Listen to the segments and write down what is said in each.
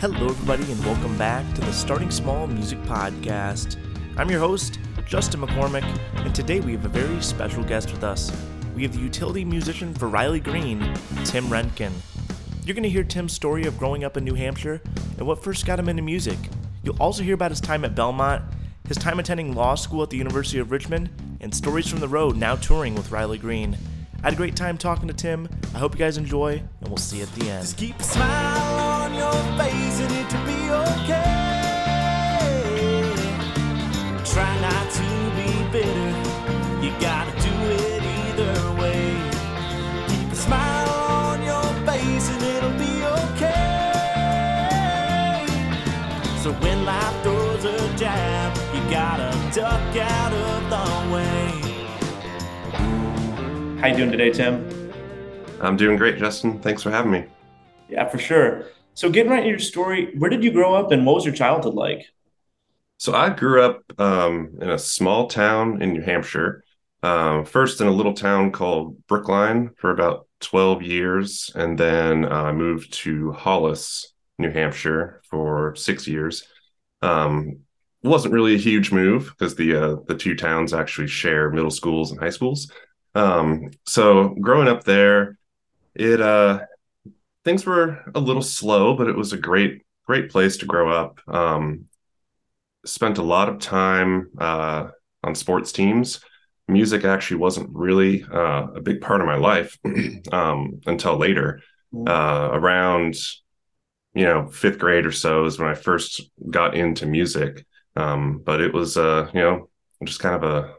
Hello, everybody, and welcome back to the Starting Small Music Podcast. I'm your host, Justin McCormick, and today we have a very special guest with us. We have the utility musician for Riley Green, Tim Rencken. You're going to hear Tim's story of growing up in New Hampshire and what first got him into music. You'll also hear about his time at Belmont, his time attending law school at the University of Richmond, and stories from the road now touring with Riley Green. I had a great time talking to Tim. I hope you guys enjoy, and we'll see you at the end. Just keep a smile on your face and it to be okay. Try not to be bitter. You gotta do it either way. Keep a smile on your face and it'll be okay. So when life throws a jab, you gotta duck out of the way. How you doing today, Tim? I'm doing great, Justin. Thanks for having me. Yeah, for sure. So, getting right into your story, where did you grow up and what was your childhood like? So I grew up um, in a small town in New Hampshire. Um, first in a little town called Brookline for about 12 years, and then I moved to Hollis, New Hampshire for six years. Um, wasn't really a huge move because the uh, the two towns actually share middle schools and high schools. Um, so growing up there, it uh, things were a little slow, but it was a great great place to grow up. Um, spent a lot of time uh, on sports teams. Music actually wasn't really uh, a big part of my life um, until later. Uh, around, you know, fifth grade or so is when I first got into music. Um, but it was, uh, you know, just kind of a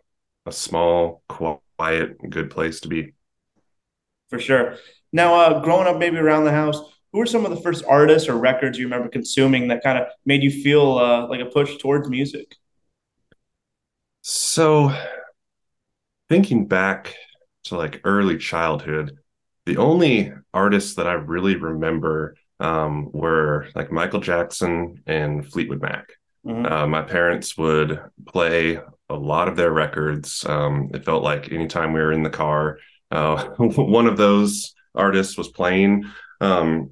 a small, quiet, good place to be. For sure. Now, uh, growing up maybe around the house, who were some of the first artists or records you remember consuming that kind of made you feel uh, like a push towards music? So, thinking back to like early childhood, the only artists that I really remember um, were like Michael Jackson and Fleetwood Mac. Mhm. Uh, my parents would play a lot of their records. Um, it felt like anytime we were in the car, uh, one of those artists was playing. Um,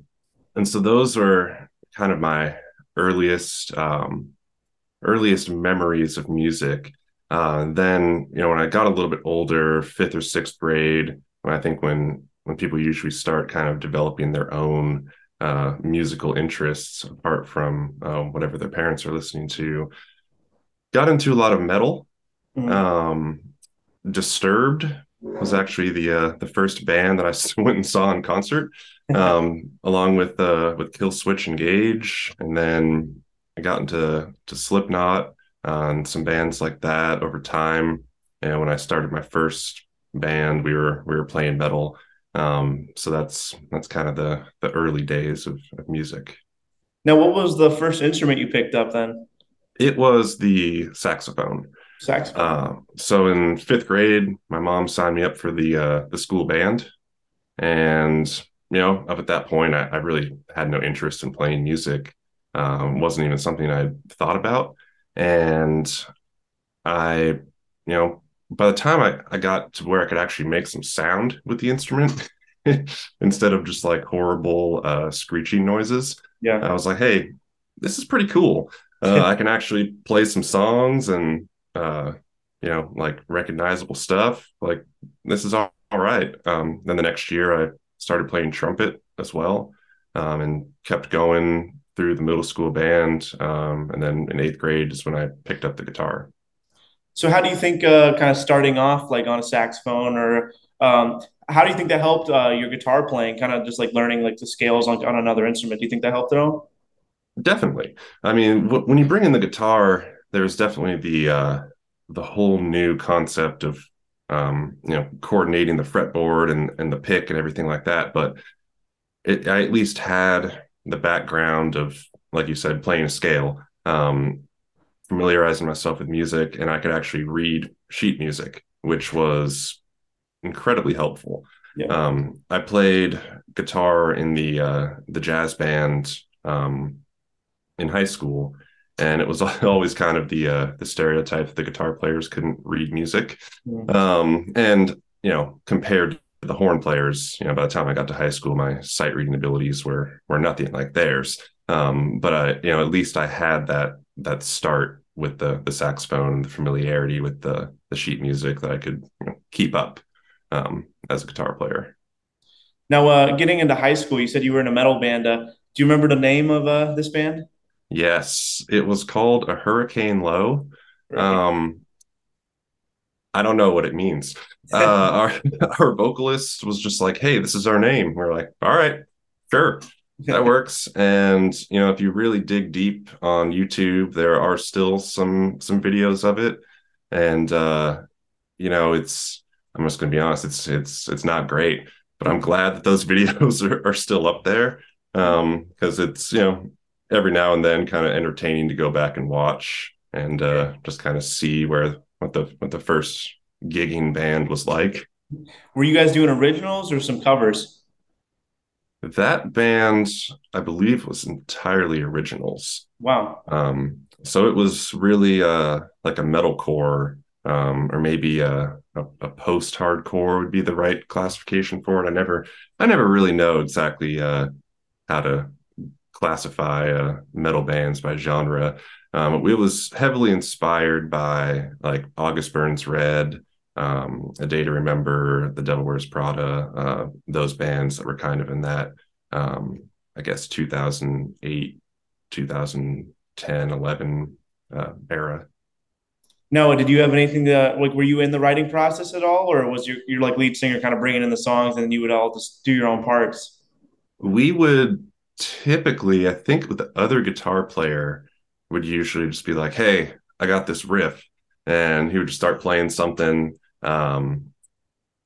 and so those were kind of my earliest um, earliest memories of music. Uh, then, you know, when I got a little bit older, fifth or sixth grade, when I think when when people usually start kind of developing their own uh, musical interests apart from uh, whatever their parents are listening to, got into a lot of metal. Mhm. Um, Disturbed was actually the uh, the first band that I went and saw in concert, um, along with uh, with Killswitch Engage, and then I got into to Slipknot uh, and some bands like that over time. And when I started my first band, we were we were playing metal. Um, so that's that's kind of the the early days of, of music. Now, what was the first instrument you picked up then? It was the saxophone. Saxophone. Uh, so in fifth grade, my mom signed me up for the uh, the school band, and you know, up at that point, I, I really had no interest in playing music. Um, wasn't even something I thought about, and I, you know, by the time I, I got to where I could actually make some sound with the instrument instead of just like horrible uh, screeching noises, yeah. I was like, hey, this is pretty cool. Uh, I can actually play some songs and, uh, you know, like recognizable stuff. Like, this is all, all right. Um, then the next year, I started playing trumpet as well um, and kept going through the middle school band. Um, and then in eighth grade is when I picked up the guitar. So, how do you think uh, kind of starting off like on a saxophone or um, how do you think that helped uh, your guitar playing? Kind of just like learning like the scales on, on another instrument. Do you think that helped at all? Definitely. I mean, w- when you bring in the guitar, there's definitely the uh, the whole new concept of um, you know coordinating the fretboard and and the pick and everything like that. But it, I at least had the background of, like you said, playing a scale, um, familiarizing myself with music, and I could actually read sheet music, which was incredibly helpful. Yeah. Um, I played guitar in the uh, the jazz band um, in high school, and it was always kind of the uh, the stereotype that the guitar players couldn't read music. Mhm. Um, and you know, compared to the horn players, you know, by the time I got to high school, my sight reading abilities were were nothing like theirs. Um, but I, you know, at least I had that that start with the the saxophone, the familiarity with the the sheet music that I could you know, keep up um, as a guitar player. Now, uh, getting into high school, you said you were in a metal band. Uh, do you remember the name of uh, this band? Yes, it was called a Hurricane Low. Right. Um, I don't know what it means. Uh, our our vocalist was just like, "Hey, this is our name." We're like, "All right, sure, that works." And you know, if you really dig deep on YouTube, there are still some some videos of it, and uh, you know, it's. I'm just gonna be honest. It's it's it's not great, but I'm glad that those videos are, are still up there Um, because um, it's you know every now and then kind of entertaining to go back and watch and uh, just kind of see where what the what the first gigging band was like. Were you guys doing originals or some covers? That band, I believe, was entirely originals. Wow. Um, so it was really uh, like a metalcore, um, or maybe a, a, a post-hardcore would be the right classification for it. I never, I never really know exactly uh, how to classify uh, metal bands by genre. Um, it was heavily inspired by like August Burns Red, um, A Day to Remember, The Devil Wears Prada, uh, those bands that were kind of in that, um, I guess, 2008, 2010, 11 uh, era. No, did you have anything to like? Were you in the writing process at all, or was your your like lead singer kind of bringing in the songs and then you would all just do your own parts? We would typically, I think, with the other guitar player, would usually just be like, "Hey, I got this riff," and he would just start playing something, um,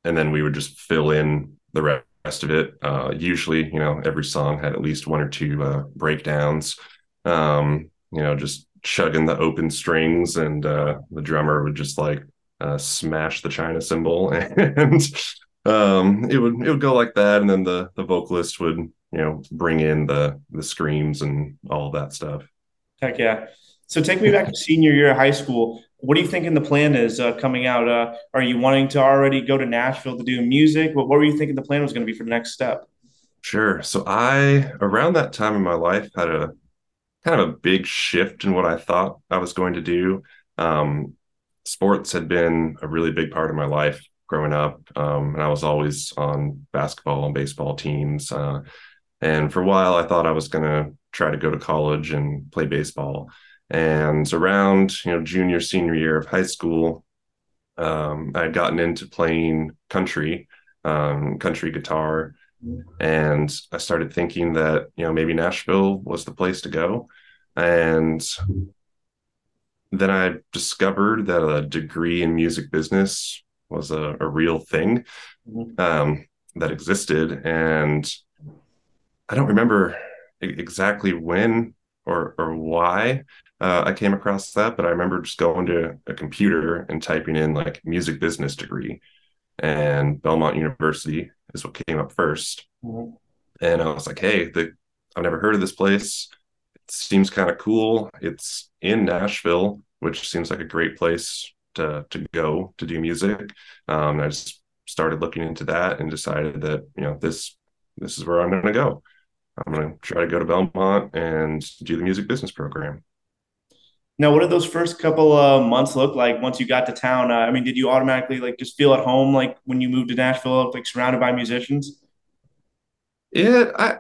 and then we would just fill in the rest of it. Uh, usually, you know, every song had at least one or two uh, breakdowns. Um, you know, just chugging the open strings, and uh, the drummer would just like uh, smash the china cymbal, and um, it would it would go like that, and then the the vocalist would you know bring in the the screams and all that stuff. Heck yeah! So take me back to senior year of high school. What do you thinking the plan is uh, coming out? Uh, are you wanting to already go to Nashville to do music? What, what were you thinking the plan was going to be for the next step? Sure. So I, around that time in my life, had a kind of a big shift in what I thought I was going to do. Um, sports had been a really big part of my life growing up, um, and I was always on basketball and baseball teams. Uh, and for a while, I thought I was going to try to go to college and play baseball. And around you know junior senior year of high school, um, I had gotten into playing country, um, country guitar, and I started thinking that you know maybe Nashville was the place to go. And then I discovered that a degree in music business was a, a real thing mm-hmm. um, that existed, and I don't remember exactly when or or why uh, I came across that, but I remember just going to a computer and typing in like music business degree, and Belmont University is what came up 1st mm-hmm. And I was like, hey, the, I've never heard of this place. It seems kind of cool. It's in Nashville, which seems like a great place to to go to do music. Um, I just started looking into that and decided that you know this this is where I'm going to go. I'm going to try to go to Belmont and do the music business program. Now, what did those first couple uh, months look like once you got to town? Uh, I mean, did you automatically like just feel at home like when you moved to Nashville, like surrounded by musicians? Yeah, I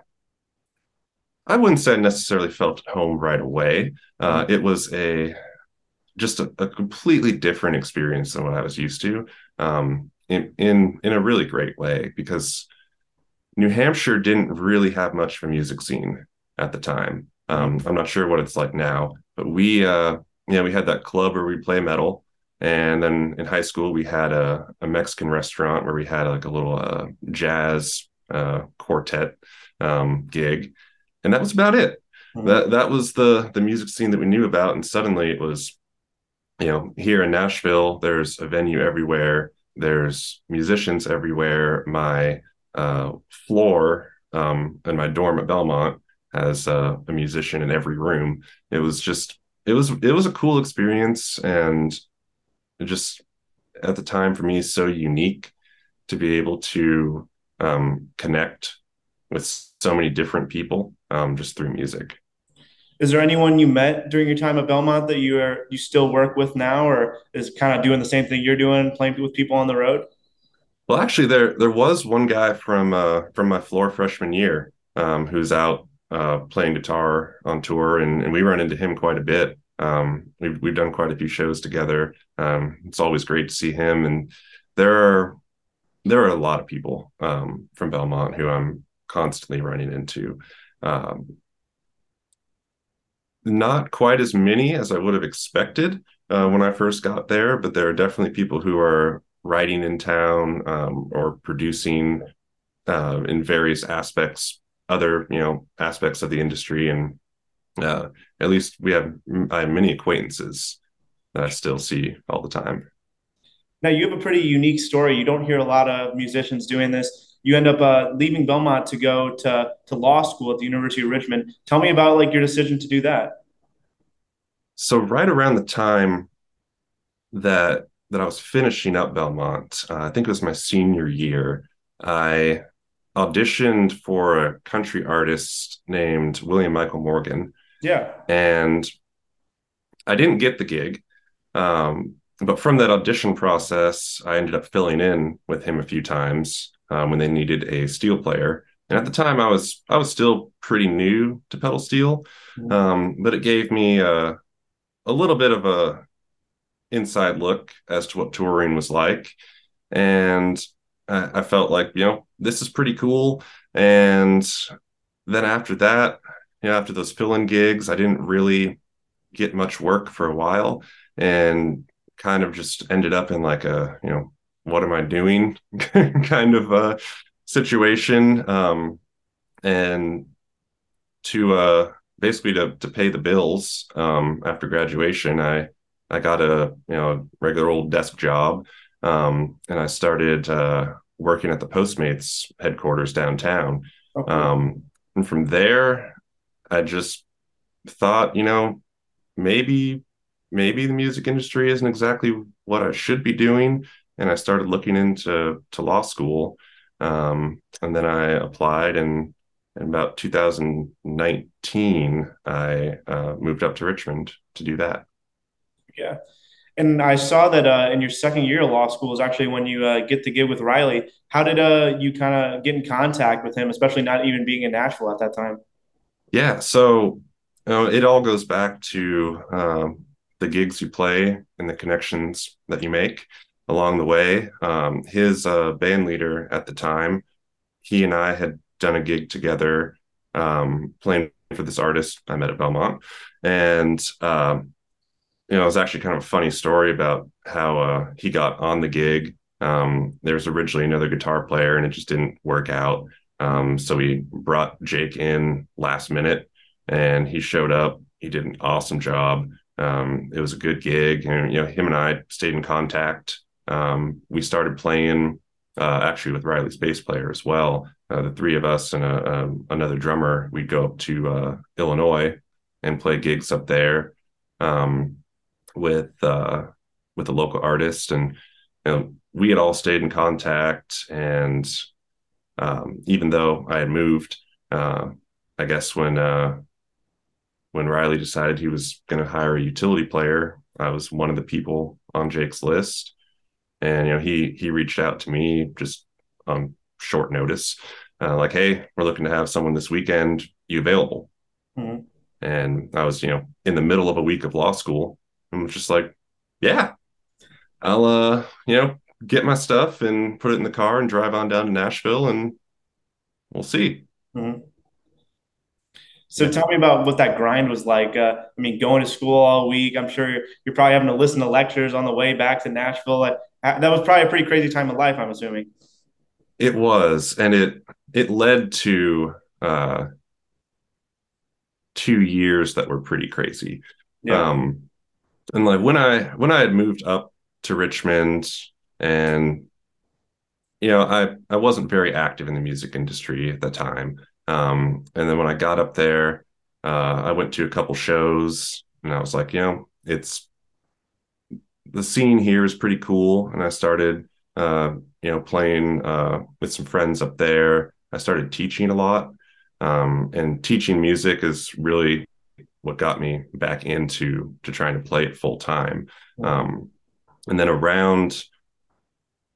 I wouldn't say I necessarily felt at home right away. Uh, it was a just a, a, completely different experience than what I was used to, um, in in in a really great way because New Hampshire didn't really have much of a music scene at the time. Um, I'm not sure what it's like now, but we, uh, yeah, we had that club where we play metal, and then in high school we had a, a Mexican restaurant where we had like a little uh, jazz uh, quartet um, gig, and that was about it. Mm-hmm. That that was the the music scene that we knew about, and suddenly it was, you know, here in Nashville, there's a venue everywhere. There's musicians everywhere. My uh, floor um, in my dorm at Belmont has uh, a musician in every room. It was just it was it was a cool experience and just at the time for me so unique to be able to um, connect with so many different people um, just through music. Is there anyone you met during your time at Belmont that you are you still work with now, or is kind of doing the same thing you're doing, playing with people on the road? Well, actually, there there was one guy from uh, from my floor freshman year um, who's out uh, playing guitar on tour, and, and we run into him quite a bit. Um, we've we've done quite a few shows together. Um, it's always great to see him, and there are there are a lot of people um, from Belmont who I'm constantly running into. Um, not quite as many as I would have expected uh, when I first got there, but there are definitely people who are writing in town um, or producing uh, in various aspects, other you know aspects of the industry, and uh, at least we have I have many acquaintances that I still see all the time. Now you have a pretty unique story. You don't hear a lot of musicians doing this you end up uh, leaving Belmont to go to to law school at the University of Richmond. Tell me about like your decision to do that. So right around the time that that I was finishing up Belmont, uh, I think it was my senior year. I auditioned for a country artist named William Michael Morgan. Yeah, and I didn't get the gig. Um, but from that audition process, I ended up filling in with him a few times um, when they needed a steel player. And at the time, I was I was still pretty new to pedal steel, mm-hmm. um, but it gave me a, a little bit of a inside look as to what touring was like, and I, I felt like you know this is pretty cool. And then after that, you know, after those fill-in gigs, I didn't really get much work for a while, and kind of just ended up in like a you know what am I doing kind of a situation. Um, and to uh, basically to to pay the bills um, after graduation, I I got a you know regular old desk job, um, and I started uh, working at the Postmates headquarters downtown. Okay. Um, and from there, I just thought, you know, maybe maybe the music industry isn't exactly what I should be doing and I started looking into to law school. Um, and then I applied, and in about 2019, I uh, moved up to Richmond to do that. Yeah. And I saw that uh, in your second year of law school is actually when you uh, get to get with Riley. How did uh, you kind of get in contact with him, especially not even being in Nashville at that time? Yeah, so you know, it all goes back to um, the gigs you play and the connections that you make along the way. Um, his uh, band leader at the time, he and I had done a gig together um, playing for this artist I met at Belmont. And, um, you know, it was actually kind of a funny story about how uh, he got on the gig. Um, there was originally another guitar player and it just didn't work out. Um, so we brought Jake in last minute and he showed up. He did an awesome job. Um, it was a good gig, and you know, him and I stayed in contact um, we started playing uh, actually with Riley's bass player as well. Uh, the three of us and a, um, another drummer, we'd go up to uh, Illinois and play gigs up there um, with uh, with a local artist, and you know, we had all stayed in contact. And um, even though I had moved, uh, I guess when uh, when Riley decided he was going to hire a utility player, I was one of the people on Jake's list and you know he he reached out to me just on short notice uh, like hey we're looking to have someone this weekend you available mm-hmm. and i was you know in the middle of a week of law school and was just like yeah i'll uh you know get my stuff and put it in the car and drive on down to nashville and we'll see mm-hmm. So tell me about what that grind was like. Uh, I mean, going to school all week. I'm sure you're, you're, probably having to listen to lectures on the way back to Nashville. Like, that was probably a pretty crazy time of life. I'm assuming. It was, and it it led to uh, two years that were pretty crazy. Yeah. Um, and like when I when I had moved up to Richmond, and you know, I I wasn't very active in the music industry at the time. Um, and then when I got up there, uh, I went to a couple shows, and I was like, you know, it's the scene here is pretty cool and i started uh, you know, playing uh, with some friends up there. I started teaching a lot, um, and teaching music is really what got me back into to trying to play it full time. Um, and then around,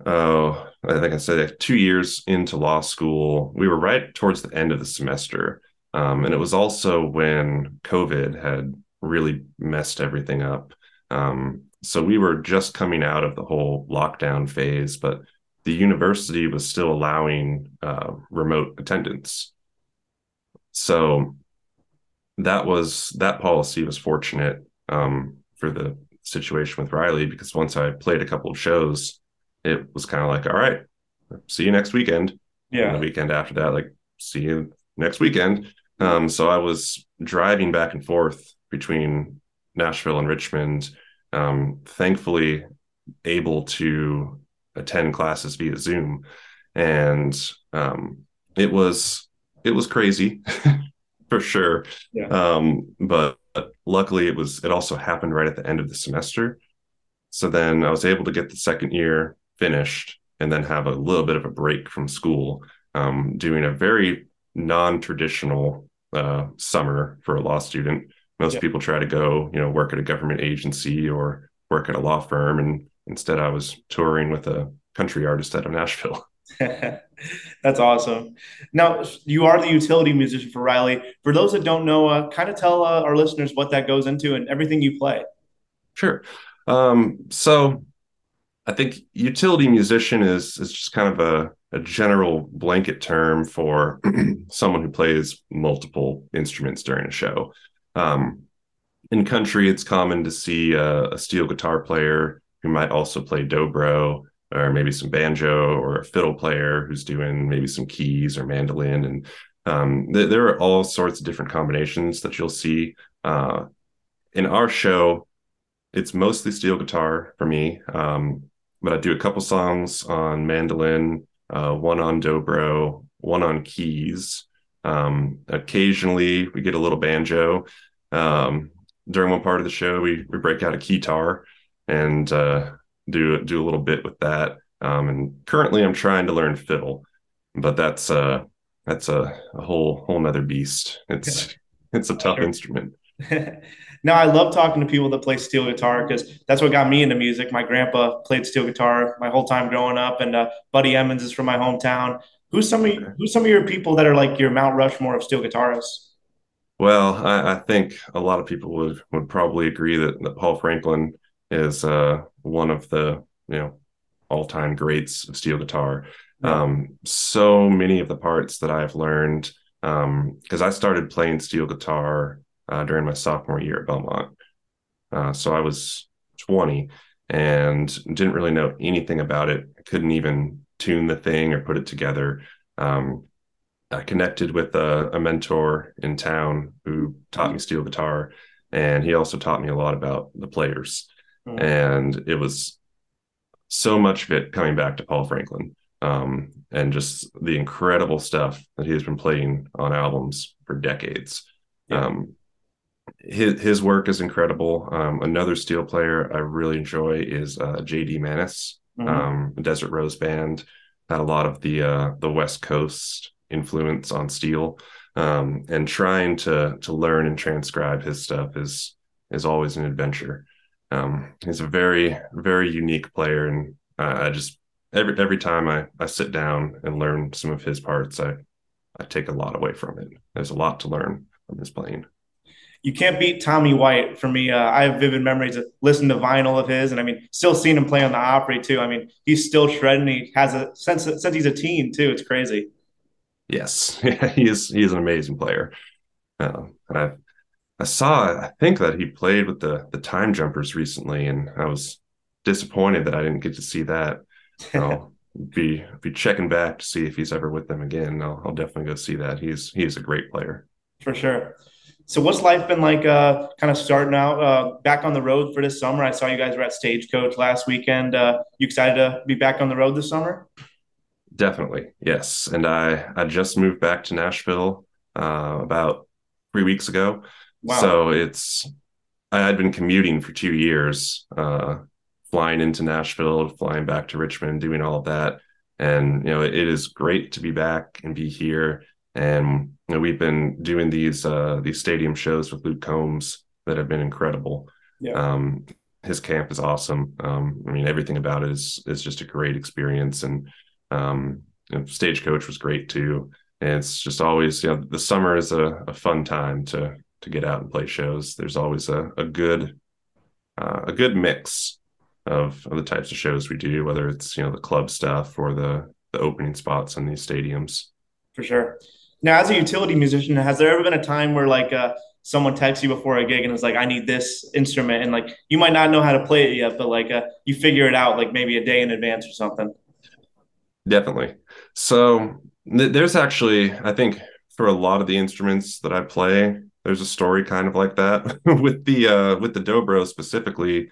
oh, I think I said two years into law school, we were right towards the end of the semester. Um, and it was also when COVID had really messed everything up. Um, so we were just coming out of the whole lockdown phase, but the university was still allowing uh, remote attendance. So that was that policy was fortunate um, for the situation with Riley because once I played a couple of shows, it was kind of like, all right, see you next weekend. Yeah. And the weekend after that, like, see you next weekend. Um, so I was driving back and forth between Nashville and Richmond. Um, thankfully, able to attend classes via Zoom, and um, it was it was crazy for sure. Yeah. Um, but luckily, it was it also happened right at the end of the semester. So then I was able to get the second year finished and then have a little bit of a break from school, um, doing a very non-traditional uh, summer for a law student. Most Yeah. people try to go, you know, work at a government agency or work at a law firm, and instead I was touring with a country artist out of Nashville. That's awesome. Now, you are the utility musician for Riley. For those that don't know, uh, kind of tell uh, our listeners what that goes into and everything you play. Sure. Um, so I think utility musician is is just kind of a, a general blanket term for someone who plays multiple instruments during a show. Um, in country, it's common to see a, a steel guitar player who might also play dobro, or maybe some banjo, or a fiddle player who's doing maybe some keys or mandolin. And um, th- there are all sorts of different combinations that you'll see. Uh, in our show, it's mostly steel guitar for me, um, but I do a couple songs on mandolin, uh, one on dobro, one on keys. Um, occasionally, we get a little banjo. Um, during one part of the show, we we break out a guitar and uh, do do a little bit with that. Um, and currently, I'm trying to learn fiddle, but that's uh that's a, a whole whole nother beast. It's it's a tough Sure. instrument. now, I love talking to people that play steel guitar because that's what got me into music. My grandpa played steel guitar my whole time growing up, and uh, Buddy Emmons is from my hometown. Who's some of you, who's some of your people that are like your Mount Rushmore of steel guitarists? Well, I, I think a lot of people would would probably agree that, that Paul Franklin is uh, one of the you know all time greats of steel guitar. Yeah. Um, so many of the parts that I've learned because I started playing steel guitar uh, during my sophomore year at Belmont. Uh, so I was 20 and didn't really know anything about it. I couldn't even tune the thing or put it together. Um, I connected with a, a mentor in town who taught me steel guitar, and he also taught me a lot about the players. Mhm. And it was so much of it coming back to Paul Franklin um, and just the incredible stuff that he has been playing on albums for decades. Yeah. Um, his his work is incredible. Um, another steel player I really enjoy is uh, J.D. Maness Mhm. um, Desert Rose Band had a lot of the uh, the West Coast influence on steel, um, and trying to to learn and transcribe his stuff is is always an adventure. Um, he's a very very unique player, and uh, I just every every time I I sit down and learn some of his parts, I I take a lot away from it. There's a lot to learn from his playing. you can't beat Tommy White for me. Uh, I have vivid memories of listening to vinyl of his, and I mean, still seeing him play on the Opry too. I mean, he's still shredding. He has a since since he's a teen too. It's crazy. Yes, yeah, he is. He is an amazing player. Uh, I I saw. I think that he played with the the Time Jumpers recently, and I was disappointed that I didn't get to see that. I'll be be checking back to see if he's ever with them again. I'll, I'll definitely go see that. He's he's a great player. for sure. So, what's life been like? Uh, kind of starting out uh, back on the road for this summer. I saw you guys were at Stagecoach last weekend. Uh, you excited to be back on the road this summer? Definitely, yes. And I I just moved back to Nashville uh, about three weeks ago. Wow. So it's I had been commuting for two years uh, flying into Nashville, flying back to Richmond, doing all of that. And you know, it, it is great to be back and be here. And you know, we've been doing these uh, these stadium shows with Luke Combs that have been incredible. Yeah. Um, his camp is awesome. Um, I mean, everything about it is is just a great experience, and um, you know, stagecoach was great too. And it's just always, you know, the summer is a, a fun time to to get out and play shows. There's always a, a good uh, a good mix of, of the types of shows we do, whether it's you know the club stuff or the the opening spots in these stadiums. For sure. Now, as a utility musician, has there ever been a time where like uh, someone texts you before a gig and is like, "I need this instrument," and like you might not know how to play it yet, but like uh, you figure it out like maybe a day in advance or something? Definitely. So th- there's actually, I think, for a lot of the instruments that I play, there's a story kind of like that with the uh, with the dobro specifically.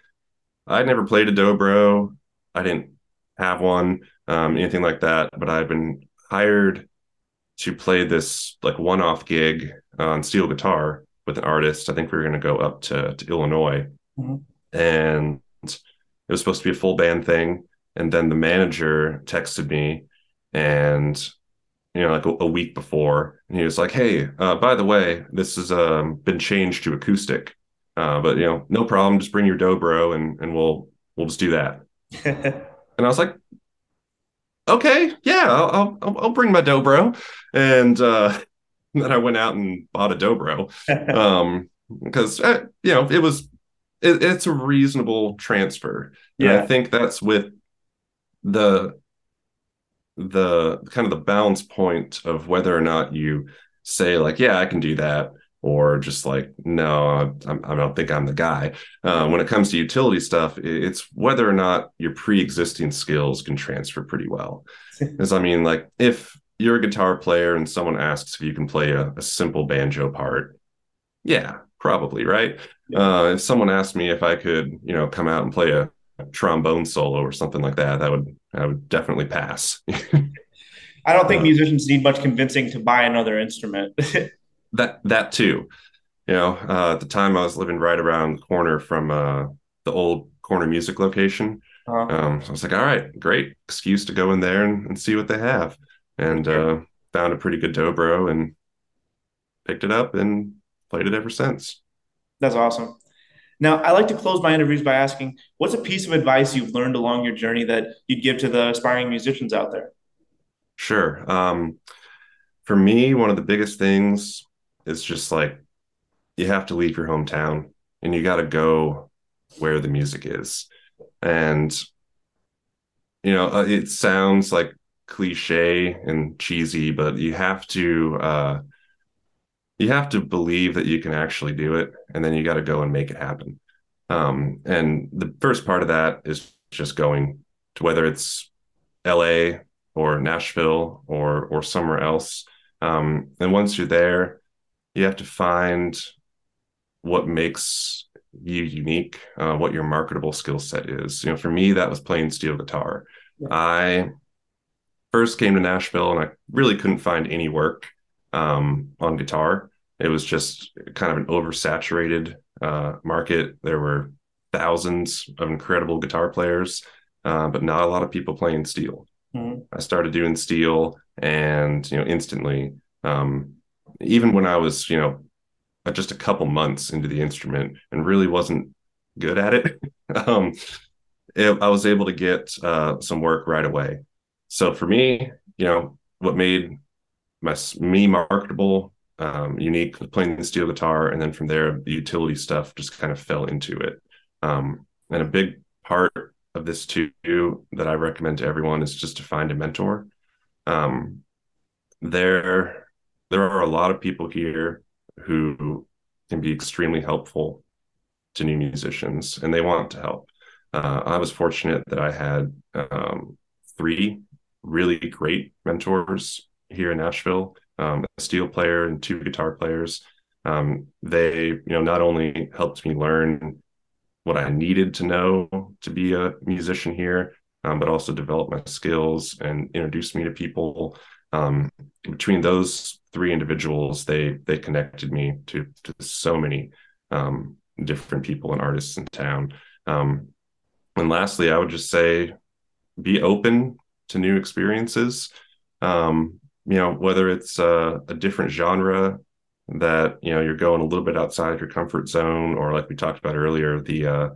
I never played a dobro. I didn't have one, um, anything like that. But I've been hired to play this like one-off gig on steel guitar with an artist. I think we were going to go up to, to Illinois, mm-hmm. and it was supposed to be a full band thing. And then the manager texted me, and you know, like a, a week before, and he was like, "Hey, uh, by the way, this has um, been changed to acoustic, uh, but you know, no problem. Just bring your dobro, and and we'll we'll just do that." and I was like, "Okay, yeah, I'll I'll, I'll bring my dobro," and uh, then I went out and bought a dobro um, because uh, you know it was it, it's a reasonable transfer. Yeah, and I think that's with the the kind of the balance point of whether or not you say like yeah i can do that or just like no i, I don't think i'm the guy. Uh, when it comes to utility stuff it's whether or not your pre-existing skills can transfer pretty well. Because i mean like if you're a guitar player and someone asks if you can play a, a simple banjo part yeah probably right? Yeah. uh, if someone asked me if i could you know come out and play a, a trombone solo or something like that that would I would definitely pass. I don't think uh, musicians need much convincing to buy another instrument. that that too. You know, uh, at the time I was living right around the corner from uh, the old corner music location. Uh-huh. Um, so I was like, all right, great excuse to go in there and, and see what they have. And uh, found a pretty good dobro and picked it up and played it ever since. That's awesome. Now, I like to close my interviews by asking, what's a piece of advice you've learned along your journey that you'd give to the aspiring musicians out there? Sure. Um, for me, one of the biggest things is just like you have to leave your hometown and you got to go where the music is. And, you know, uh, it sounds like cliche and cheesy, but you have to, uh, you have to believe that you can actually do it and then you got to go and make it happen. Um, and the first part of that is just going to whether it's la or nashville or or somewhere else um, and once you're there you have to find what makes you unique uh, what your marketable skill set is. You know for me that was playing steel guitar. Yeah. i first came to nashville and i really couldn't find any work um, on guitar. It was just kind of an oversaturated uh, market. There were thousands of incredible guitar players, uh, but not a lot of people playing steel. Mm-hmm. I started doing steel, and you know, instantly, um, even when I was, you know, just a couple months into the instrument and really wasn't good at it, um, it I was able to get uh, some work right away. So for me, you know, what made my me marketable, um, unique, playing steel guitar, and then from there the utility stuff just kind of fell into it. Um, and a big part of this too that I recommend to everyone is just to find a mentor. Um, there, there are a lot of people here who can be extremely helpful to new musicians, and they want to help. Uh, I was fortunate that I had um, three really great mentors here in Nashville, um, a steel player and two guitar players. Um, they, you know, not only helped me learn what I needed to know to be a musician here, um, but also develop my skills and introduce me to people. Um, between those three individuals, they they connected me to to so many um, different people and artists in town. Um, and lastly, I would just say be open to new experiences. Um, you know, whether it's a, a different genre that you know you're going a little bit outside your comfort zone, or like we talked about earlier, the uh,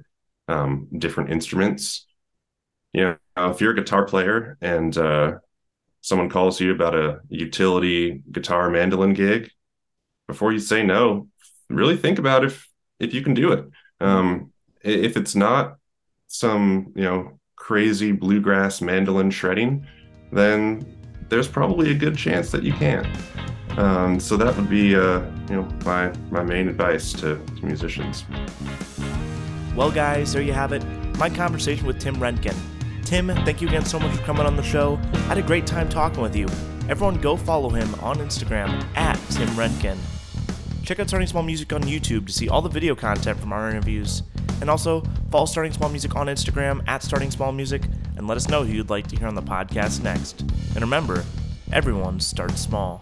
um, different instruments. You know, if you're a guitar player and uh, someone calls you about a utility guitar mandolin gig, before you say no, really think about if if you can do it. Um, if it's not some you know crazy bluegrass mandolin shredding, then there's probably a good chance that you can. Um, so that would be uh, you know my my main advice to, to musicians. Well, guys, there you have it. My conversation with Tim Rencken. Tim, thank you again so much for coming on the show. I had a great time talking with you. Everyone, go follow him on Instagram at Tim Rencken. Check out Starting Small Music on YouTube to see all the video content from our interviews. And also, follow Starting Small Music on Instagram at Starting Small Music and let us know who you'd like to hear on the podcast next. And remember, everyone starts small.